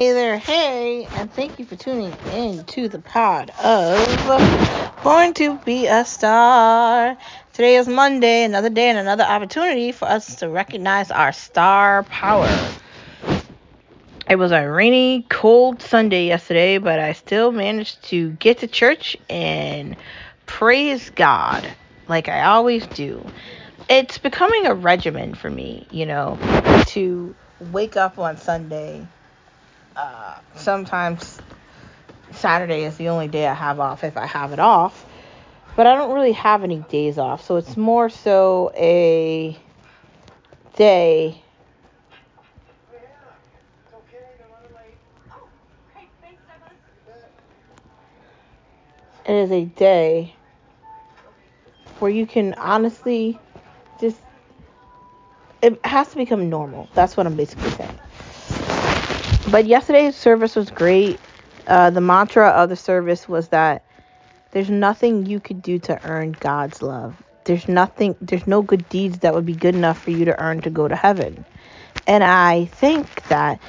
Hey there, hey, and thank you for tuning in to the pod of Born to Be a Star. Today is Monday, another day and another opportunity for us to recognize our star power. It was a rainy, cold Sunday yesterday, but I still managed to get to church and praise God like I always do. It's becoming a regimen for me, you know, to wake up on Sunday sometimes Saturday is the only day I have off if I have it off. But I don't really have any days off. So it's more so a day. It is a day where you can honestly just. It has to become normal. That's what I'm basically saying. But yesterday's service was great. Uh, the mantra of the service was that there's nothing you could do to earn God's love. There's nothing, there's no good deeds that would be good enough for you to earn to go to heaven. And I think that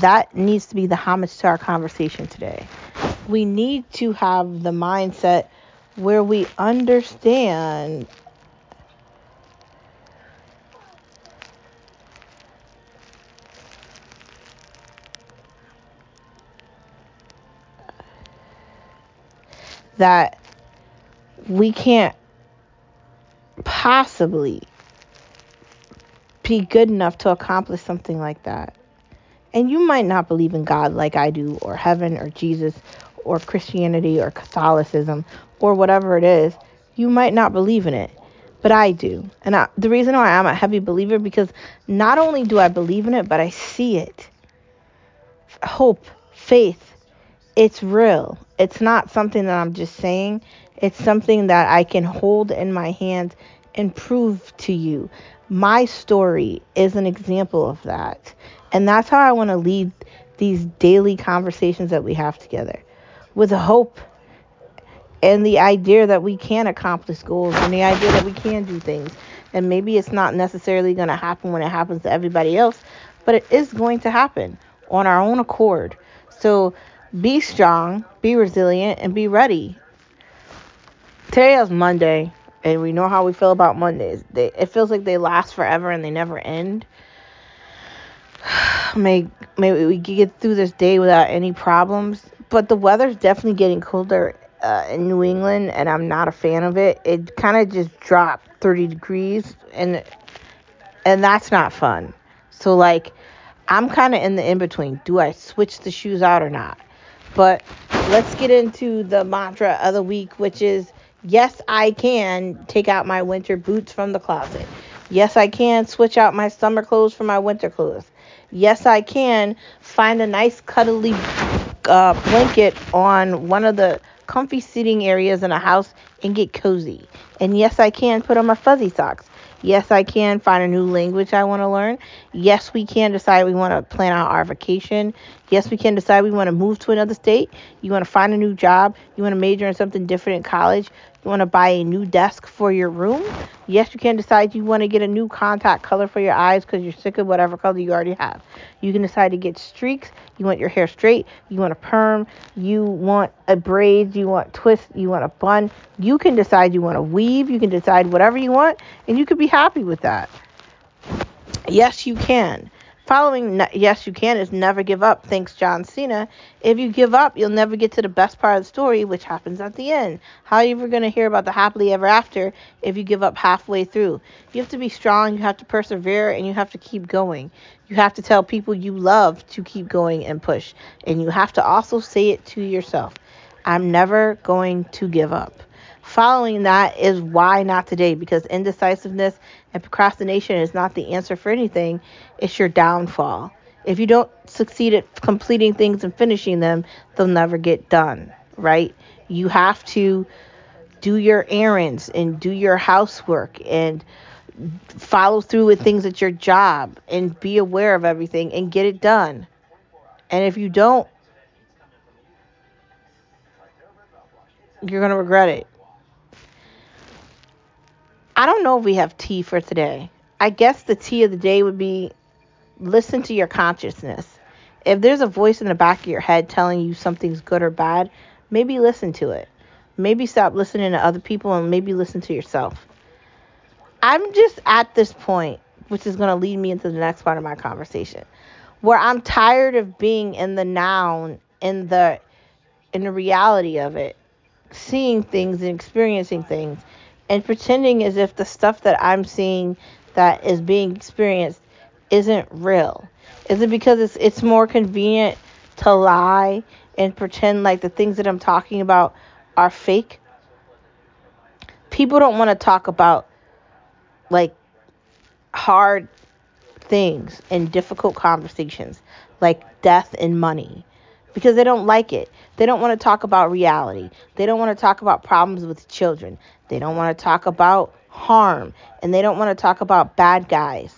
that needs to be the homage to our conversation today. We need to have the mindset where we understand that we can't possibly be good enough to accomplish something like that. And you might not believe in God like I do, or heaven, or Jesus, or Christianity, or Catholicism, or whatever it is. You might not believe in it, but I do. And I, the reason why I'm a heavy believer because not only do I believe in it, but I see it. Hope, faith, it's real. It's not something that I'm just saying. It's something that I can hold in my hands and prove to you. My story is an example of that. And that's how I want to lead these daily conversations that we have together with hope and the idea that we can accomplish goals and the idea that we can do things. And maybe it's not necessarily going to happen when it happens to everybody else, but it is going to happen on our own accord. So be strong, be resilient, and be ready. Today is Monday, and we know how we feel about Mondays. They, it feels like they last forever and they never end. May maybe we get through this day without any problems, but the weather's definitely getting colder uh, in New England, and I'm not a fan of it. It kind of just dropped 30 degrees, and and that's not fun. So like, I'm kind of in the in between. Do I switch the shoes out or not? But let's get into the mantra of the week, which is yes, I can take out my winter boots from the closet. Yes, I can switch out my summer clothes for my winter clothes. Yes, I can find a nice cuddly uh, blanket on one of the comfy sitting areas in a house and get cozy. And yes, I can put on my fuzzy socks. Yes, I can find a new language I want to learn. Yes, we can decide we want to plan out our vacation. Yes, we can decide we want to move to another state. You want to find a new job. You want to major in something different in college. You want to buy a new desk for your room. Yes, you can decide you want to get a new contact color for your eyes because you're sick of whatever color you already have. You can decide to get streaks. You want your hair straight. You want a perm. You want a braid. You want twist. You want a bun. You can decide you want to weave. You can decide whatever you want, and you could be happy with that. Yes, you can. Following Yes, You Can is never give up, thanks John Cena. If you give up, you'll never get to the best part of the story, which happens at the end. How are you ever going to hear about the happily ever after if you give up halfway through? You have to be strong, you have to persevere, and you have to keep going. You have to tell people you love to keep going and push. And you have to also say it to yourself I'm never going to give up. Following that is why not today, because indecisiveness and procrastination is not the answer for anything, it's your downfall. If you don't succeed at completing things and finishing them, they'll never get done, right? You have to do your errands and do your housework and follow through with things at your job and be aware of everything and get it done. And if you don't, you're going to regret it. I don't know if we have tea for today. I guess the tea of the day would be listen to your consciousness. If there's a voice in the back of your head telling you something's good or bad, maybe listen to it. Maybe stop listening to other people and maybe listen to yourself. I'm just at this point, which is going to lead me into the next part of my conversation, where I'm tired of being in the noun, in the in the reality of it, seeing things and experiencing things, and pretending as if the stuff that I'm seeing that is being experienced isn't real. Is it because it's it's more convenient to lie and pretend like the things that I'm talking about are fake? People don't want to talk about like hard things and difficult conversations like death and money because they don't like it. They don't want to talk about reality. They don't want to talk about problems with children. They don't want to talk about harm and they don't want to talk about bad guys.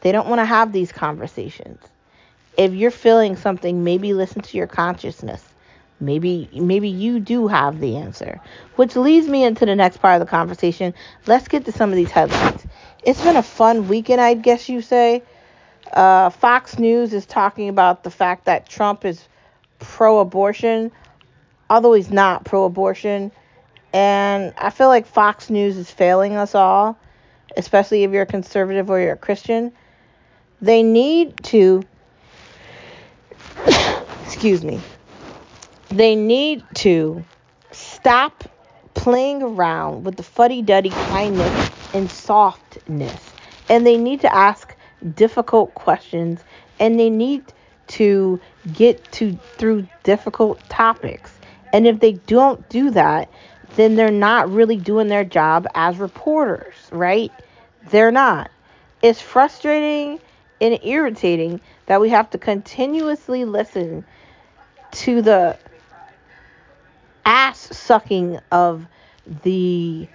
They don't want to have these conversations. If you're feeling something, maybe listen to your consciousness. Maybe maybe you do have the answer. Which leads me into the next part of the conversation. Let's get to some of these headlines. It's been a fun weekend, I guess you say. Uh, Fox News is talking about the fact that Trump is pro-abortion, although he's not pro-abortion. And I feel like Fox News is failing us all, especially if you're a conservative or you're a Christian. They need to excuse me they need to stop playing around with the fuddy duddy kindness and softness. And they need to ask difficult questions and they need to get to through difficult topics. And if they don't do that, then they're not really doing their job as reporters, right? They're not. It's frustrating and irritating that we have to continuously listen to the ass sucking of the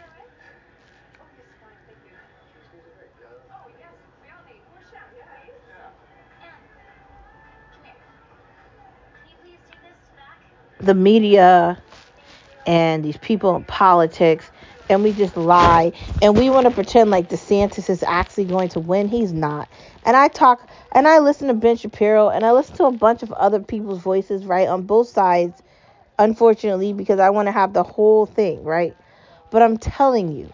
the media and these people in politics and we just lie and we want to pretend like DeSantis is actually going to win. He's not. And I talk and I listen to Ben Shapiro and I listen to a bunch of other people's voices, right, on both sides unfortunately, because I want to have the whole thing, right? But I'm telling you,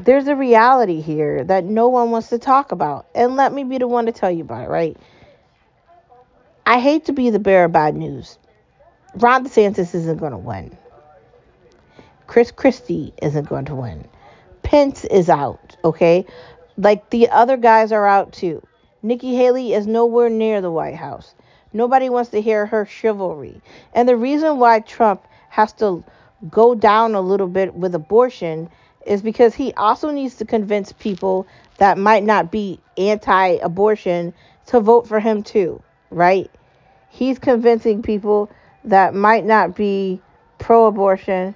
there's a reality here that no one wants to talk about. And let me be the one to tell you about it, right? I hate to be the bearer of bad news. Ron DeSantis isn't going to win. Chris Christie isn't going to win. Pence is out, okay? Like the other guys are out too. Nikki Haley is nowhere near the White House. Nobody wants to hear her chivalry. And the reason why Trump has to go down a little bit with abortion is because he also needs to convince people that might not be anti abortion to vote for him too, right? He's convincing people that might not be pro abortion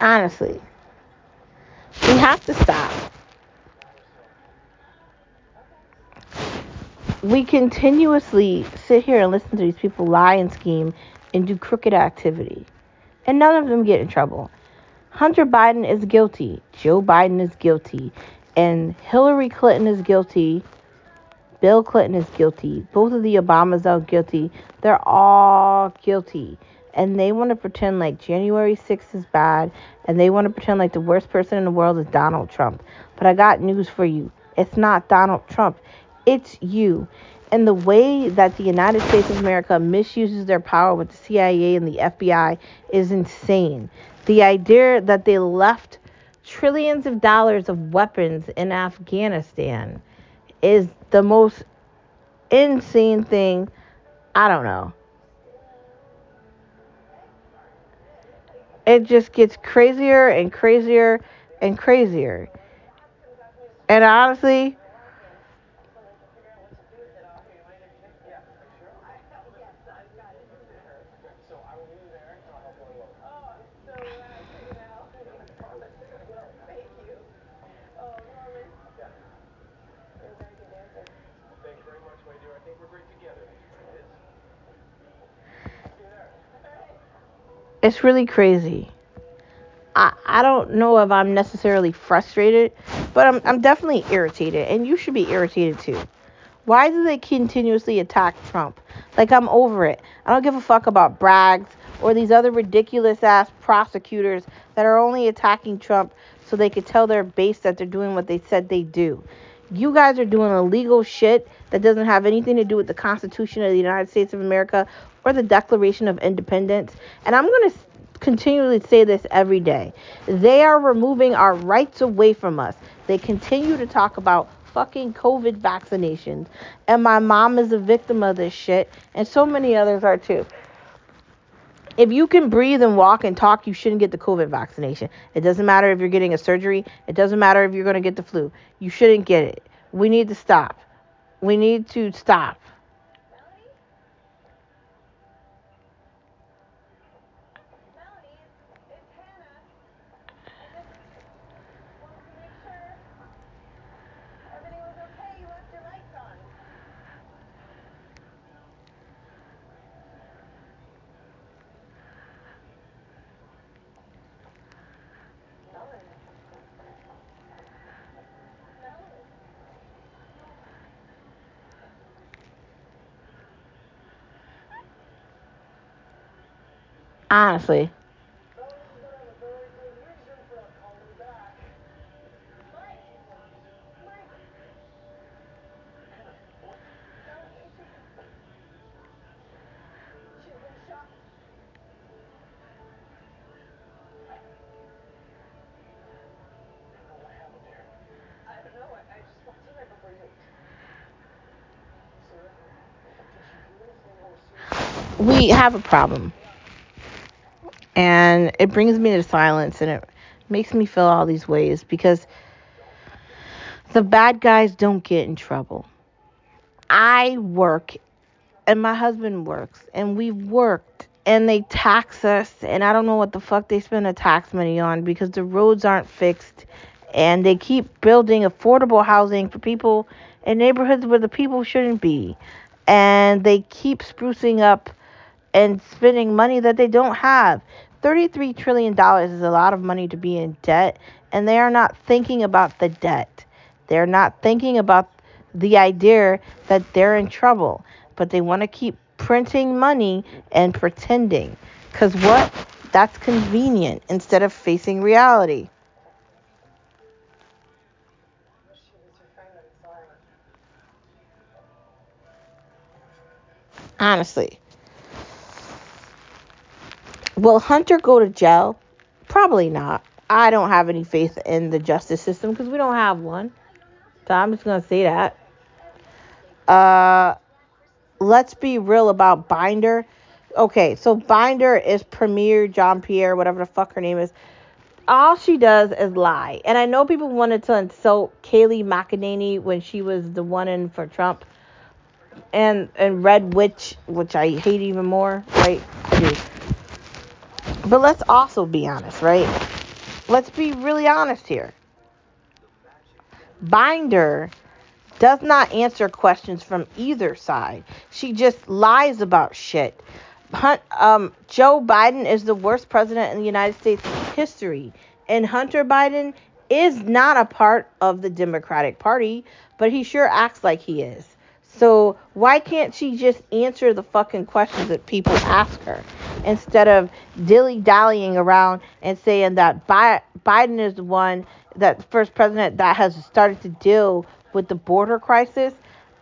honestly. We have to stop. We continuously sit here and listen to these people lie and scheme and do crooked activity. And none of them get in trouble. Hunter Biden is guilty. Joe Biden is guilty. And Hillary Clinton is guilty. Bill Clinton is guilty. Both of the Obamas are guilty. They're all guilty and they want to pretend like January 6th is bad and they want to pretend like the worst person in the world is Donald Trump. But I got news for you. It's not Donald Trump. It's you. And the way that the United States of America misuses their power with the CIA and the FBI is insane. The idea that they left trillions of dollars of weapons in Afghanistan is the most insane thing. I don't know. it just gets crazier and crazier and crazier. And honestly, it's really crazy. I, I don't know if I'm necessarily frustrated, but I'm, I'm definitely irritated, and you should be irritated too. Why do they continuously attack Trump? Like, I'm over it. I don't give a fuck about Braggs or these other ridiculous ass prosecutors that are only attacking Trump so they could tell their base that they're doing what they said they do. You guys are doing illegal shit that doesn't have anything to do with the Constitution of the United States of America or the Declaration of Independence. And I'm going to continually say this every day. They are removing our rights away from us. They continue to talk about fucking COVID vaccinations. And my mom is a victim of this shit, and so many others are too. If you can breathe and walk and talk, you shouldn't get the COVID vaccination. It doesn't matter if you're getting a surgery, it doesn't matter if you're going to get the flu. You shouldn't get it. We need to stop. We need to stop. Ah, Honestly. We have a problem. And it brings me to silence and it makes me feel all these ways because the bad guys don't get in trouble. I work and my husband works and we've worked and they tax us and I don't know what the fuck they spend the tax money on because the roads aren't fixed and they keep building affordable housing for people in neighborhoods where the people shouldn't be and they keep sprucing up and spending money that they don't have. $33 trillion is a lot of money to be in debt, and they are not thinking about the debt. They're not thinking about the idea that they're in trouble, but they want to keep printing money and pretending. Because what? That's convenient instead of facing reality. Honestly. Will Hunter go to jail? Probably not. I don't have any faith in the justice system because we don't have one. So I'm just gonna say that. Uh, let's be real about Binder. Okay, so Binder is Premier Jean-Pierre, whatever the fuck her name is. All she does is lie. And I know people wanted to insult Kayleigh McEnany when she was the one in for Trump. And and Red Witch, which I hate even more, right? I. But let's also be honest, right? Let's be really honest here. Binder does not answer questions from either side. She just lies about shit. Hunt, um, Joe Biden is the worst president in the United States history, and Hunter Biden is not a part of the Democratic Party, but he sure acts like he is. So why can't she just answer the fucking questions that people ask her instead of dilly dallying around and saying that Bi- Biden is the one that first president that has started to deal with the border crisis?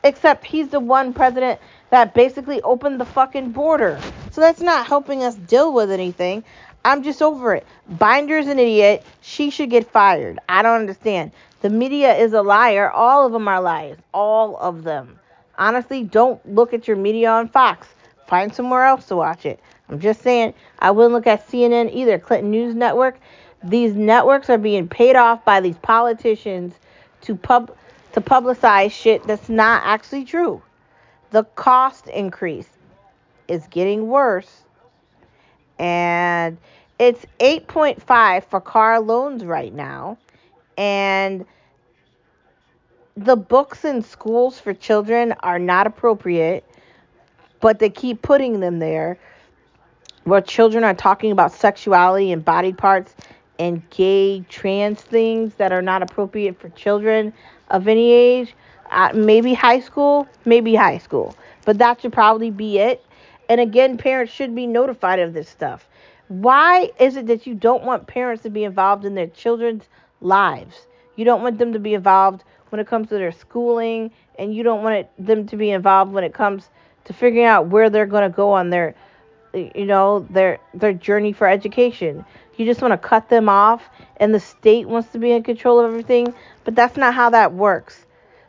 Except he's the one president that basically opened the fucking border. So that's not helping us deal with anything. I'm just over it. Binder's an idiot. She should get fired. I don't understand. The media is a liar. All of them are liars. All of them. Honestly, don't look at your media on Fox. Find somewhere else to watch it. I'm just saying, I wouldn't look at CNN either. Clinton News Network. These networks are being paid off by these politicians to pub to publicize shit that's not actually true. The cost increase is getting worse. And it's 8.5 for car loans right now. And the books in schools for children are not appropriate, but they keep putting them there where children are talking about sexuality and body parts and gay trans things that are not appropriate for children of any age. Uh, maybe high school, maybe high school, but that should probably be it. And again, parents should be notified of this stuff. Why is it that you don't want parents to be involved in their children's lives? You don't want them to be involved when it comes to their schooling, and you don't want it, them to be involved when it comes to figuring out where they're going to go on their you know their their journey for education. You just want to cut them off and the state wants to be in control of everything but that's not how that works.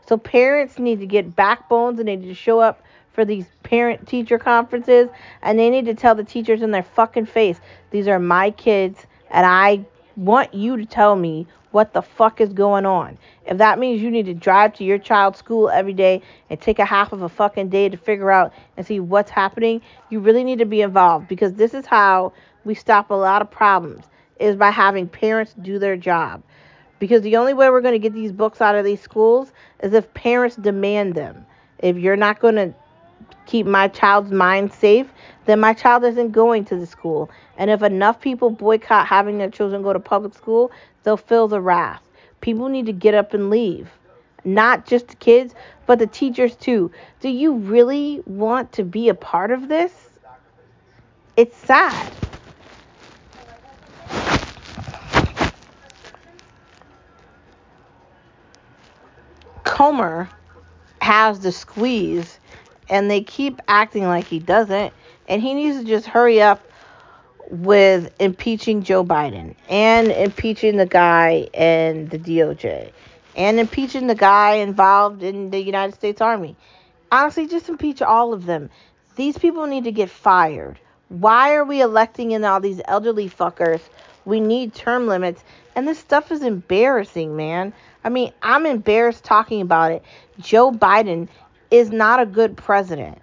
So parents need to get backbones and they need to show up for these parent teacher conferences and they need to tell the teachers in their fucking face these are my kids and i want you to tell me what the fuck is going on. If that means you need to drive to your child's school every day and take a half of a fucking day to figure out and see what's happening, you really need to be involved because this is how we stop a lot of problems is by having parents do their job. Because the only way we're going to get these books out of these schools is if parents demand them. If you're not going to keep my child's mind safe, then my child isn't going to the school. And if enough people boycott having their children go to public school, they'll feel the wrath. People need to get up and leave. Not just the kids, but the teachers too. Do you really want to be a part of this? It's sad. Comer has the squeeze and they keep acting like he doesn't and he needs to just hurry up with impeaching Joe Biden and impeaching the guy and the DOJ and impeaching the guy involved in the United States Army. Honestly, just impeach all of them. These people need to get fired. Why are we electing in all these elderly fuckers? We need term limits. And this stuff is embarrassing, man. I mean, I'm embarrassed talking about it. Joe Biden is not a good president.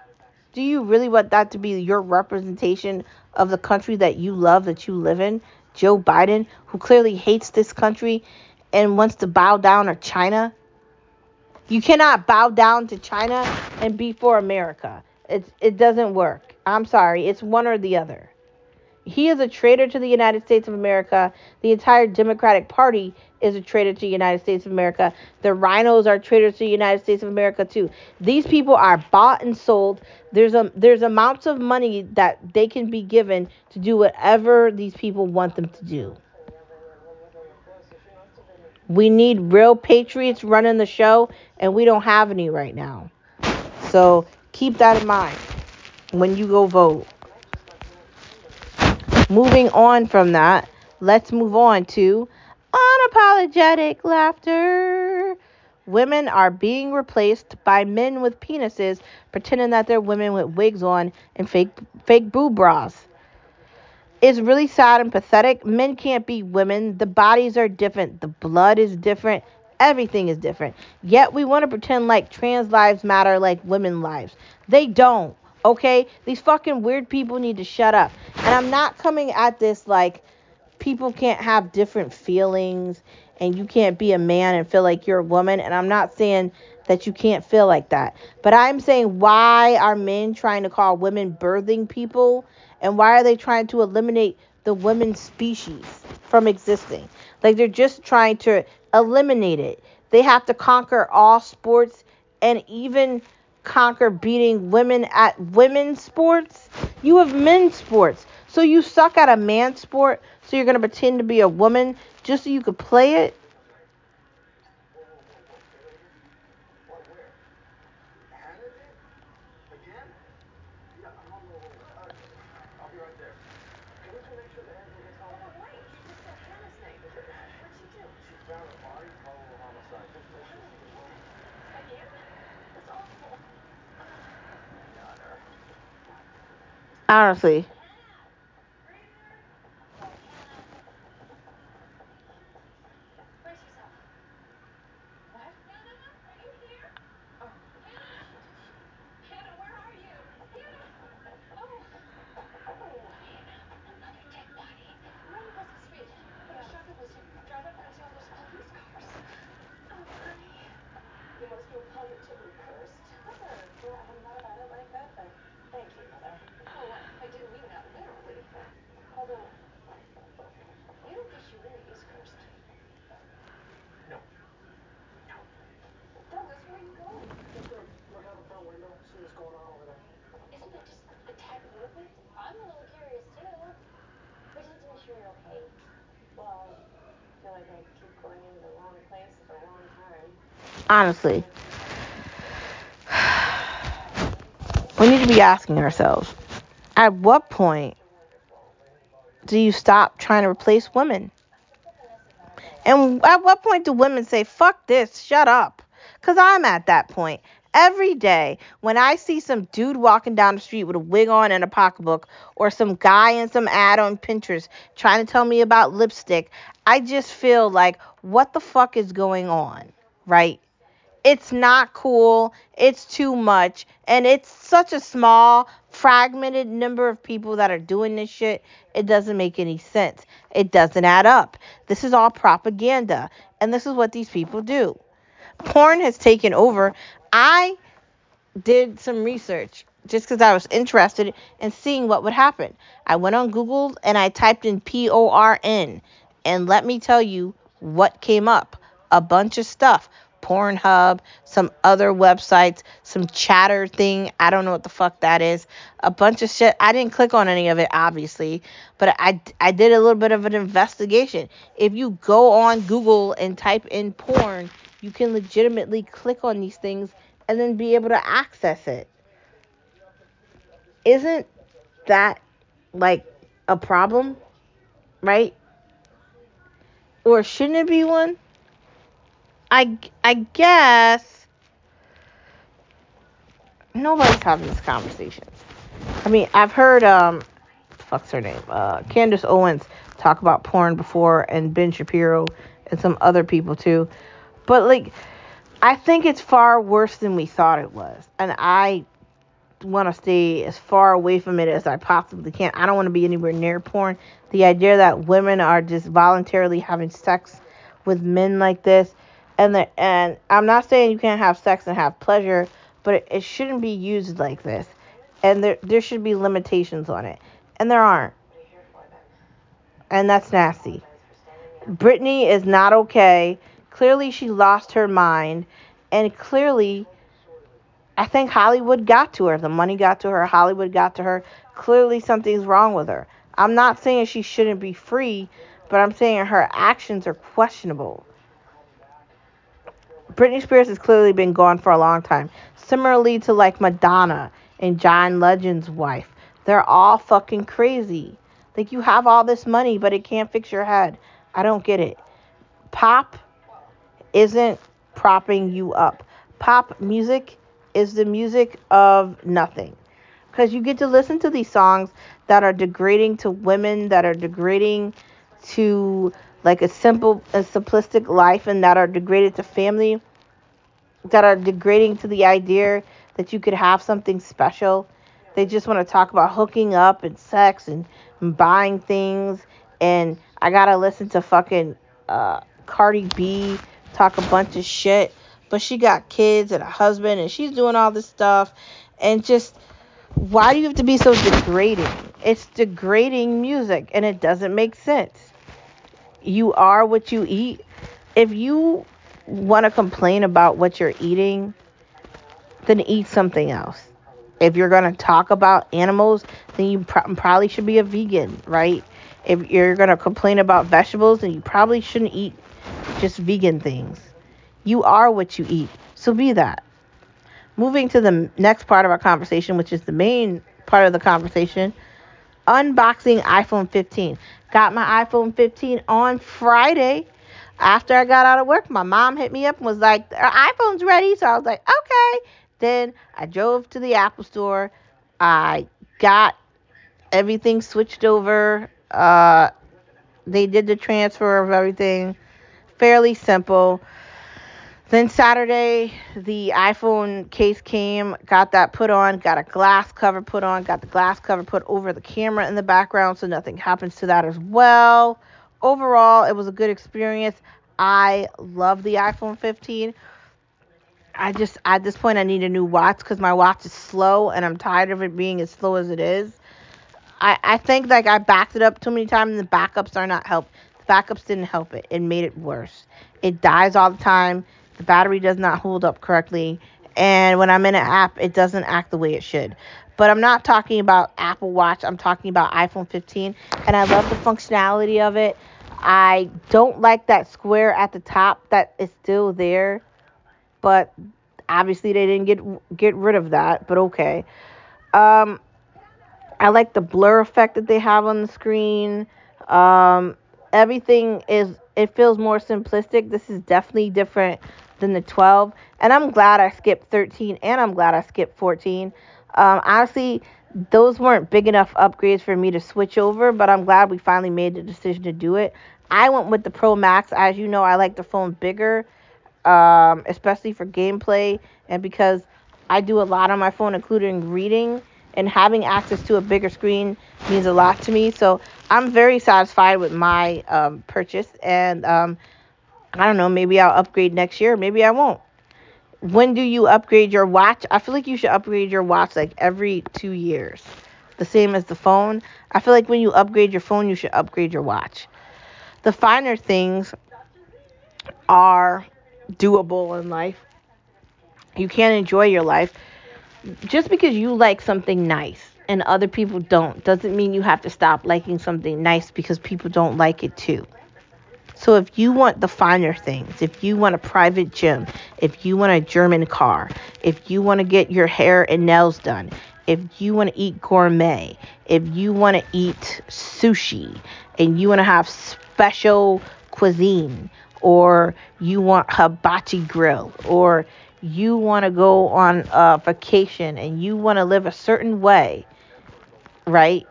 Do you really want that to be your representation of the country that you love, that you live in? Joe Biden, who clearly hates this country and wants to bow down to China? You cannot bow down to China and be for America. It, it doesn't work. I'm sorry. It's one or the other. He is a traitor to the United States of America. The entire Democratic Party is a traitor to the United States of America. The RINOs are traitors to the United States of America too. These people are bought and sold. There's a there's amounts of money that they can be given to do whatever these people want them to do. We need real patriots running the show, and we don't have any right now. So keep that in mind when you go vote. Moving on from that, let's move on to unapologetic laughter. Women are being replaced by men with penises pretending that they're women with wigs on and fake fake boob bras. It's really sad and pathetic. Men can't be women. The bodies are different. The blood is different. Everything is different. Yet we want to pretend like trans lives matter like women lives. They don't. Okay? These fucking weird people need to shut up. And I'm not coming at this like people can't have different feelings and you can't be a man and feel like you're a woman. And I'm not saying that you can't feel like that. But I'm saying why are men trying to call women birthing people? And why are they trying to eliminate the women species from existing? Like they're just trying to eliminate it. They have to conquer all sports and even conquer beating women at women's sports. You have men's sports. So you suck at a man sport, so you're going to pretend to be a woman just so you could play it? Honestly. Honestly. We need to be asking ourselves at what point do you stop trying to replace women? And at what point do women say, fuck this, shut up? Because I'm at that point. Every day, when I see some dude walking down the street with a wig on and a pocketbook, or some guy in some ad on Pinterest trying to tell me about lipstick, I just feel like, what the fuck is going on? Right? It's not cool. It's too much. And it's such a small, fragmented number of people that are doing this shit. It doesn't make any sense. It doesn't add up. This is all propaganda. And this is what these people do. Porn has taken over. I did some research just because I was interested in seeing what would happen. I went on Google and I typed in P O R N. And let me tell you what came up a bunch of stuff Pornhub, some other websites, some chatter thing. I don't know what the fuck that is. A bunch of shit. I didn't click on any of it, obviously, but I, I did a little bit of an investigation. If you go on Google and type in porn, you can legitimately click on these things and then be able to access it. Isn't that like a problem? Right? Or shouldn't it be one? I I guess nobody's having this conversation. I mean, I've heard um, fuck's her name, uh, Candace Owens talk about porn before, and Ben Shapiro and some other people too. But like, I think it's far worse than we thought it was, and I want to stay as far away from it as I possibly can. I don't want to be anywhere near porn. The idea that women are just voluntarily having sex with men like this and the, and I'm not saying you can't have sex and have pleasure, but it, it shouldn't be used like this. And there there should be limitations on it. And there aren't. And that's nasty. Brittany is not okay. Clearly she lost her mind and clearly I think Hollywood got to her. The money got to her. Hollywood got to her. Clearly something's wrong with her. I'm not saying she shouldn't be free, but I'm saying her actions are questionable. Britney Spears has clearly been gone for a long time. Similarly to like Madonna and John Legend's wife. They're all fucking crazy. Like you have all this money, but it can't fix your head. I don't get it. Pop isn't propping you up. Pop music is the music of nothing. Because you get to listen to these songs that are degrading to women, that are degrading to like a simple, a simplistic life, and that are degraded to family that are degrading to the idea that you could have something special. They just want to talk about hooking up and sex and, and buying things. And I gotta listen to fucking uh, Cardi B talk a bunch of shit. But she got kids and a husband and she's doing all this stuff. And just, why do you have to be so degrading? It's degrading music and it doesn't make sense. You are what you eat. If you want to complain about what you're eating, then eat something else. If you're going to talk about animals, then you pro- probably should be a vegan, right? If you're going to complain about vegetables, then you probably shouldn't eat just vegan things. You are what you eat, so be that. Moving to the next part of our conversation, which is the main part of the conversation unboxing iPhone 15. Got my iPhone 15 on Friday after I got out of work, my mom hit me up and was like, "Our iPhone's ready." So I was like, "Okay." Then I drove to the Apple store. I got everything switched over. Uh, they did the transfer of everything. Fairly simple. Then Saturday, the iPhone case came, got that put on, got a glass cover put on, got the glass cover put over the camera in the background so nothing happens to that as well overall, it was a good experience. I love the iPhone 15. I just at this point I need a new watch because my watch is slow and I'm tired of it being as slow as it is. I, I think like I backed it up too many times and the backups are not help. The backups didn't help it. It made it worse. It dies all the time. The battery does not hold up correctly. And when I'm in an app, it doesn't act the way it should. But I'm not talking about Apple Watch. I'm talking about iPhone 15. And I love the functionality of it. I don't like that square at the top that is still there. But obviously they didn't get get rid of that, but okay. Um I like the blur effect that they have on the screen. Um, everything is it feels more simplistic. This is definitely different than the 12, and I'm glad I skipped 13, and I'm glad I skipped 14. Um, honestly, those weren't big enough upgrades for me to switch over, but I'm glad we finally made the decision to do it. I went with the Pro Max. As you know, I like the phone bigger, um, especially for gameplay, and because I do a lot on my phone, including reading and having access to a bigger screen means a lot to me. So I'm very satisfied with my um, purchase, and um, I don't know, maybe I'll upgrade next year, maybe I won't. When do you upgrade your watch? I feel like you should upgrade your watch like every two years, the same as the phone. I feel like when you upgrade your phone, you should upgrade your watch. The finer things are doable in life. You can't enjoy your life just because you like something nice and other people don't doesn't mean you have to stop liking something nice because people don't like it too. So if you want the finer things, if you want a private gym, if you want a German car, if you want to get your hair and nails done, if you want to eat gourmet, if you want to eat sushi and you want to have special cuisine or you want hibachi grill or you want to go on a vacation and you want to live a certain way, right?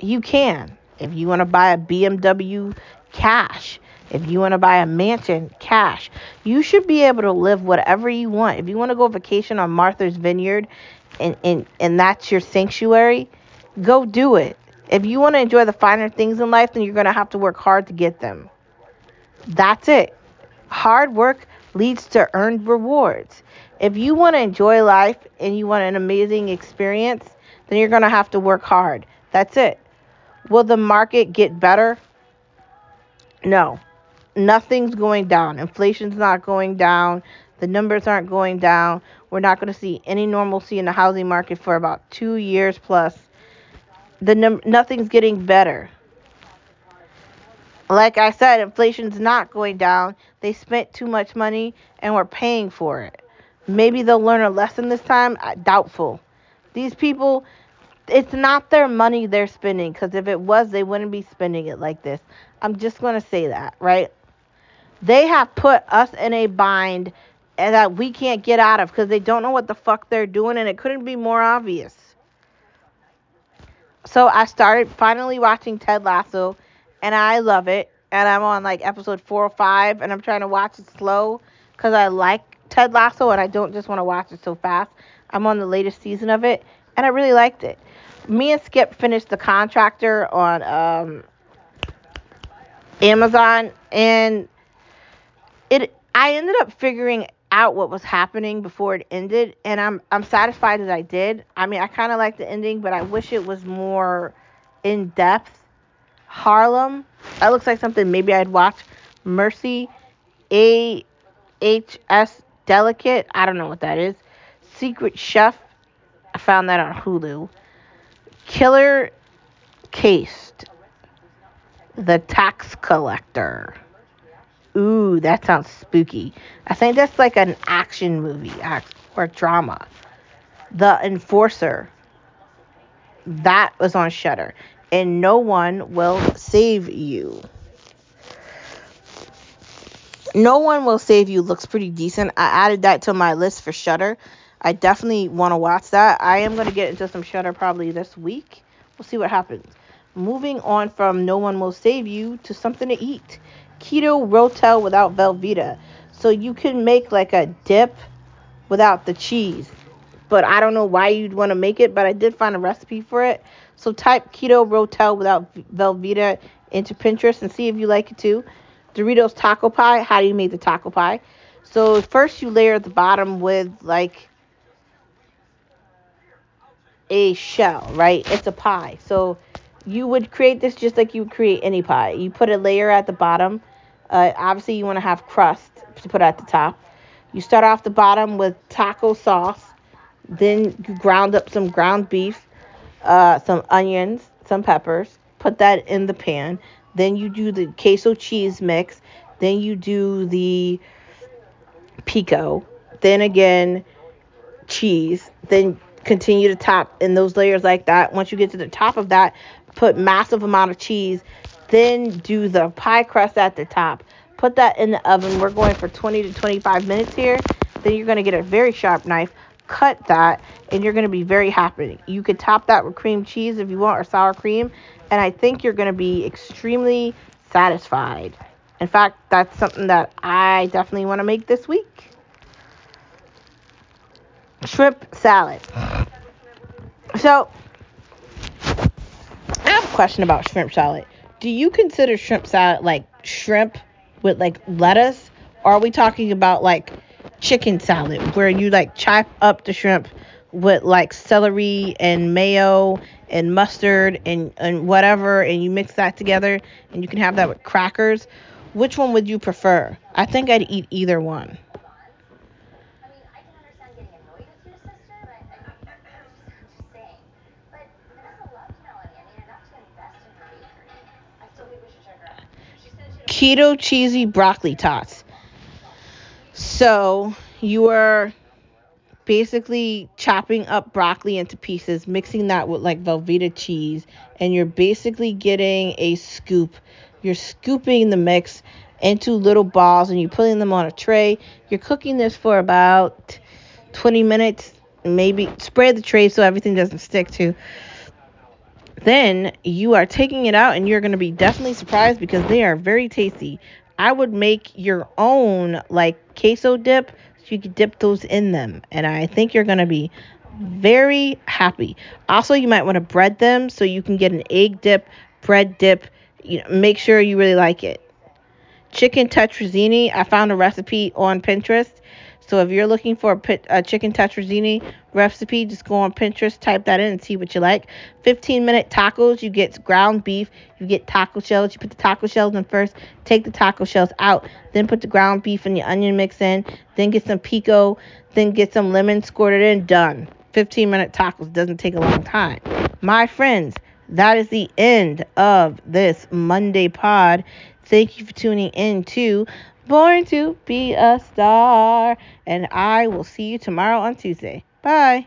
You can. If you want to buy a BMW cash, if you want to buy a mansion cash, you should be able to live whatever you want. If you want to go vacation on Martha's Vineyard and, and, and that's your sanctuary, go do it. If you want to enjoy the finer things in life, then you're going to have to work hard to get them. That's it. Hard work leads to earned rewards. If you want to enjoy life and you want an amazing experience, then you're going to have to work hard. That's it. Will the market get better? No. Nothing's going down. Inflation's not going down. The numbers aren't going down. We're not going to see any normalcy in the housing market for about 2 years plus. The num- nothing's getting better. Like I said, inflation's not going down. They spent too much money and we're paying for it. Maybe they'll learn a lesson this time. Doubtful. These people, it's not their money they're spending because if it was, they wouldn't be spending it like this. I'm just going to say that, right? They have put us in a bind that we can't get out of because they don't know what the fuck they're doing and it couldn't be more obvious. So I started finally watching Ted Lasso and I love it. And I'm on like episode four or five, and I'm trying to watch it slow because I like Ted Lasso and I don't just want to watch it so fast. I'm on the latest season of it, and I really liked it. Me and Skip finished The Contractor on um, Amazon, and it. I ended up figuring out what was happening before it ended, and I'm I'm satisfied that I did. I mean, I kind of like the ending, but I wish it was more in depth Harlem. That looks like something maybe I'd watch. Mercy, A H S Delicate. I don't know what that is. Secret Chef. I found that on Hulu. Killer Cased. The Tax Collector. Ooh, that sounds spooky. I think that's like an action movie or drama. The Enforcer. That was on Shudder, and no one will save you. No one will save you looks pretty decent. I added that to my list for Shudder. I definitely want to watch that. I am going to get into some Shudder probably this week. We'll see what happens. Moving on from No One Will Save You to something to eat. Keto Rotel without Velveeta. So you can make like a dip without the cheese. But I don't know why you'd want to make it, but I did find a recipe for it. So type keto rotel without Velveeta into Pinterest and see if you like it too. Doritos taco pie. How do you make the taco pie? So first you layer the bottom with like a shell, right? It's a pie. So you would create this just like you would create any pie. You put a layer at the bottom. Uh, obviously, you want to have crust to put at the top. You start off the bottom with taco sauce. Then you ground up some ground beef, uh, some onions, some peppers. Put that in the pan. Then you do the queso cheese mix. Then you do the pico. Then again, cheese. Then continue to top in those layers like that. Once you get to the top of that, put massive amount of cheese. Then do the pie crust at the top. Put that in the oven. We're going for 20 to 25 minutes here. Then you're going to get a very sharp knife, cut that, and you're going to be very happy. You could top that with cream cheese if you want or sour cream, and I think you're going to be extremely satisfied. In fact, that's something that I definitely want to make this week. Shrimp salad. So, question about shrimp salad. Do you consider shrimp salad like shrimp with like lettuce? Or are we talking about like chicken salad where you like chop up the shrimp with like celery and mayo and mustard and, and whatever and you mix that together and you can have that with crackers? Which one would you prefer? I think I'd eat either one. Keto cheesy broccoli tots. So you are basically chopping up broccoli into pieces, mixing that with like Velveeta cheese, and you're basically getting a scoop. You're scooping the mix into little balls and you're putting them on a tray. You're cooking this for about 20 minutes. Maybe spread the tray so everything doesn't stick to then you are taking it out and you're going to be definitely surprised because they are very tasty. I would make your own like queso dip so you could dip those in them and I think you're going to be very happy. Also, you might want to bread them so you can get an egg dip, bread dip. You know, make sure you really like it. Chicken tetrazzini, I found a recipe on Pinterest so if you're looking for a, a chicken tetrazzini recipe, just go on Pinterest, type that in, and see what you like. 15 minute tacos. You get ground beef. You get taco shells. You put the taco shells in first. Take the taco shells out. Then put the ground beef and the onion mix in. Then get some pico. Then get some lemon squirted in. Done. 15 minute tacos doesn't take a long time. My friends, that is the end of this Monday pod. Thank you for tuning in to born to be a star. And I will see you tomorrow on Tuesday. Bye.